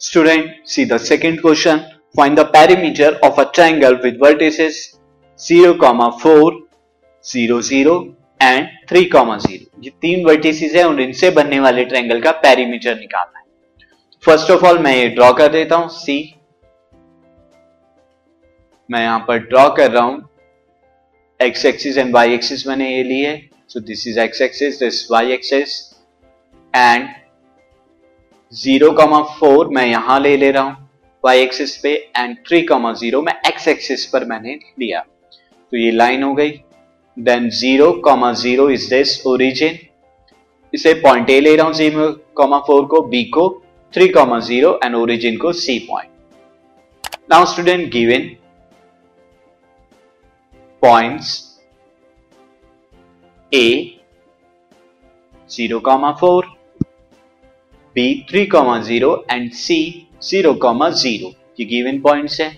Student, see the second question. Find the perimeter of a triangle with vertices 0, 4, 0, 0 and 3, 0. ये तीन vertices है और इनसे बनने वाले ट्रायंगल का पेरीमीटर निकालना है फ़र्स्ट ऑफ़ ऑल मैं ये ड्रॉ कर देता हूँ सी मैं यहाँ पर ड्रॉ कर रहा हूँ X axis and Y axis मैंने ये लिए so this is X axis this Y axis and zero comma four मैं यहाँ ले ले रहा हूँ वाई एक्सिस पे एंड थ्री कॉमा ज़ीरो मैं एक्स एक्सिस पर मैंने लिया। तो ये लाइन हो गई। Then zero comma zero is this origin इसे पॉइंट ए ले रहा हूँ ज़ीरो कॉमा फोर को बी को three comma zero and origin को C point now student given points A zero comma four B three comma zero and C zero comma zero given points है।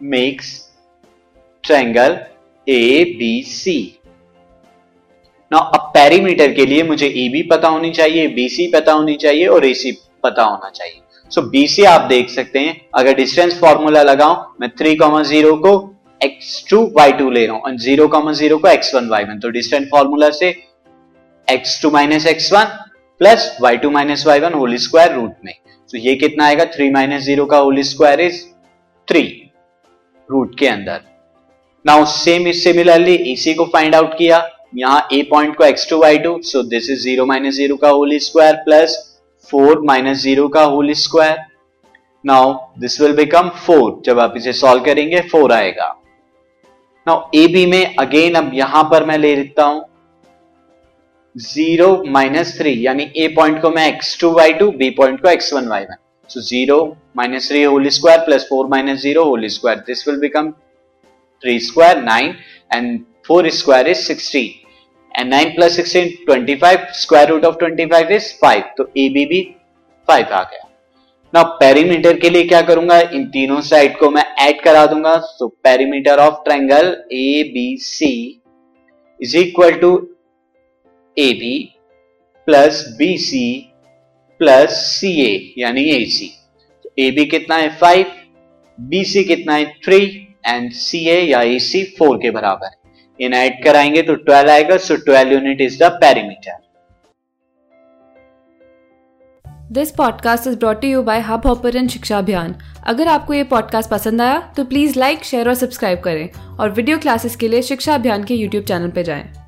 Makes triangle A B C ना अब perimeter के लिए मुझे A B पता होनी चाहिए बी सी पता होनी चाहिए और ए सी पता होना चाहिए। सो बी सी आप देख सकते हैं। अगर डिस्टेंस फॉर्मूला लगाऊँ, मैं थ्री कॉमा ज़ीरो को एक्स टू वाई टू ले रहा हूँ ज़ीरो कॉमा ज़ीरो को एक्स वन वाई वन तो डिस्टेंस फॉर्मूला से X two minus X one plus Y two minus Y one whole square root में। तो ये कितना आएगा? थ्री माइनस ज़ीरो का whole square is three root के अंदर। नाउ सेम सिमिलरली इसी को फाइंड आउट किया। यहाँ ए पॉइंट को X two Y two so this is zero minus zero का whole square plus four minus zero का whole square. Now this will become four जब आप इसे सॉल्व करेंगे फोर आएगा। नाउ ए बी में अगेन अब यहाँ पर मैं ले लेता हूँ। ज़ीरो माइनस थ्री, यानी ए पॉइंट को मैं X two Y two, B point को X one Y one. So zero minus three whole square plus four minus zero whole square. This will become three square nine and four square is sixteen and nine plus sixteen twenty five square root of twenty five is five तो A B भी five आ गया। ना perimeter के लिए क्या करूँगा? इन तीनों साइड को मैं ऐड करा दूँगा। So perimeter of triangle A B C is equal to A B plus B C plus C A यानी ए सी ए बी कितना है? फाइव बी सी कितना है? थ्री एंड सी ए या ए सी फोर के बराबर इन ऐड कराएँगे तो ट्वेल्व आएगा so twelve unit is the perimeter this podcast is brought you by Hubhopper शिक्षा अभियान अगर आपको ये पॉडकास्ट पसंद आया तो प्लीज़ लाइक शेयर और सब्सक्राइब करें। और वीडियो क्लासेस के लिए शिक्षा अभियान के यूट्यूब चैनल पर जाएँ।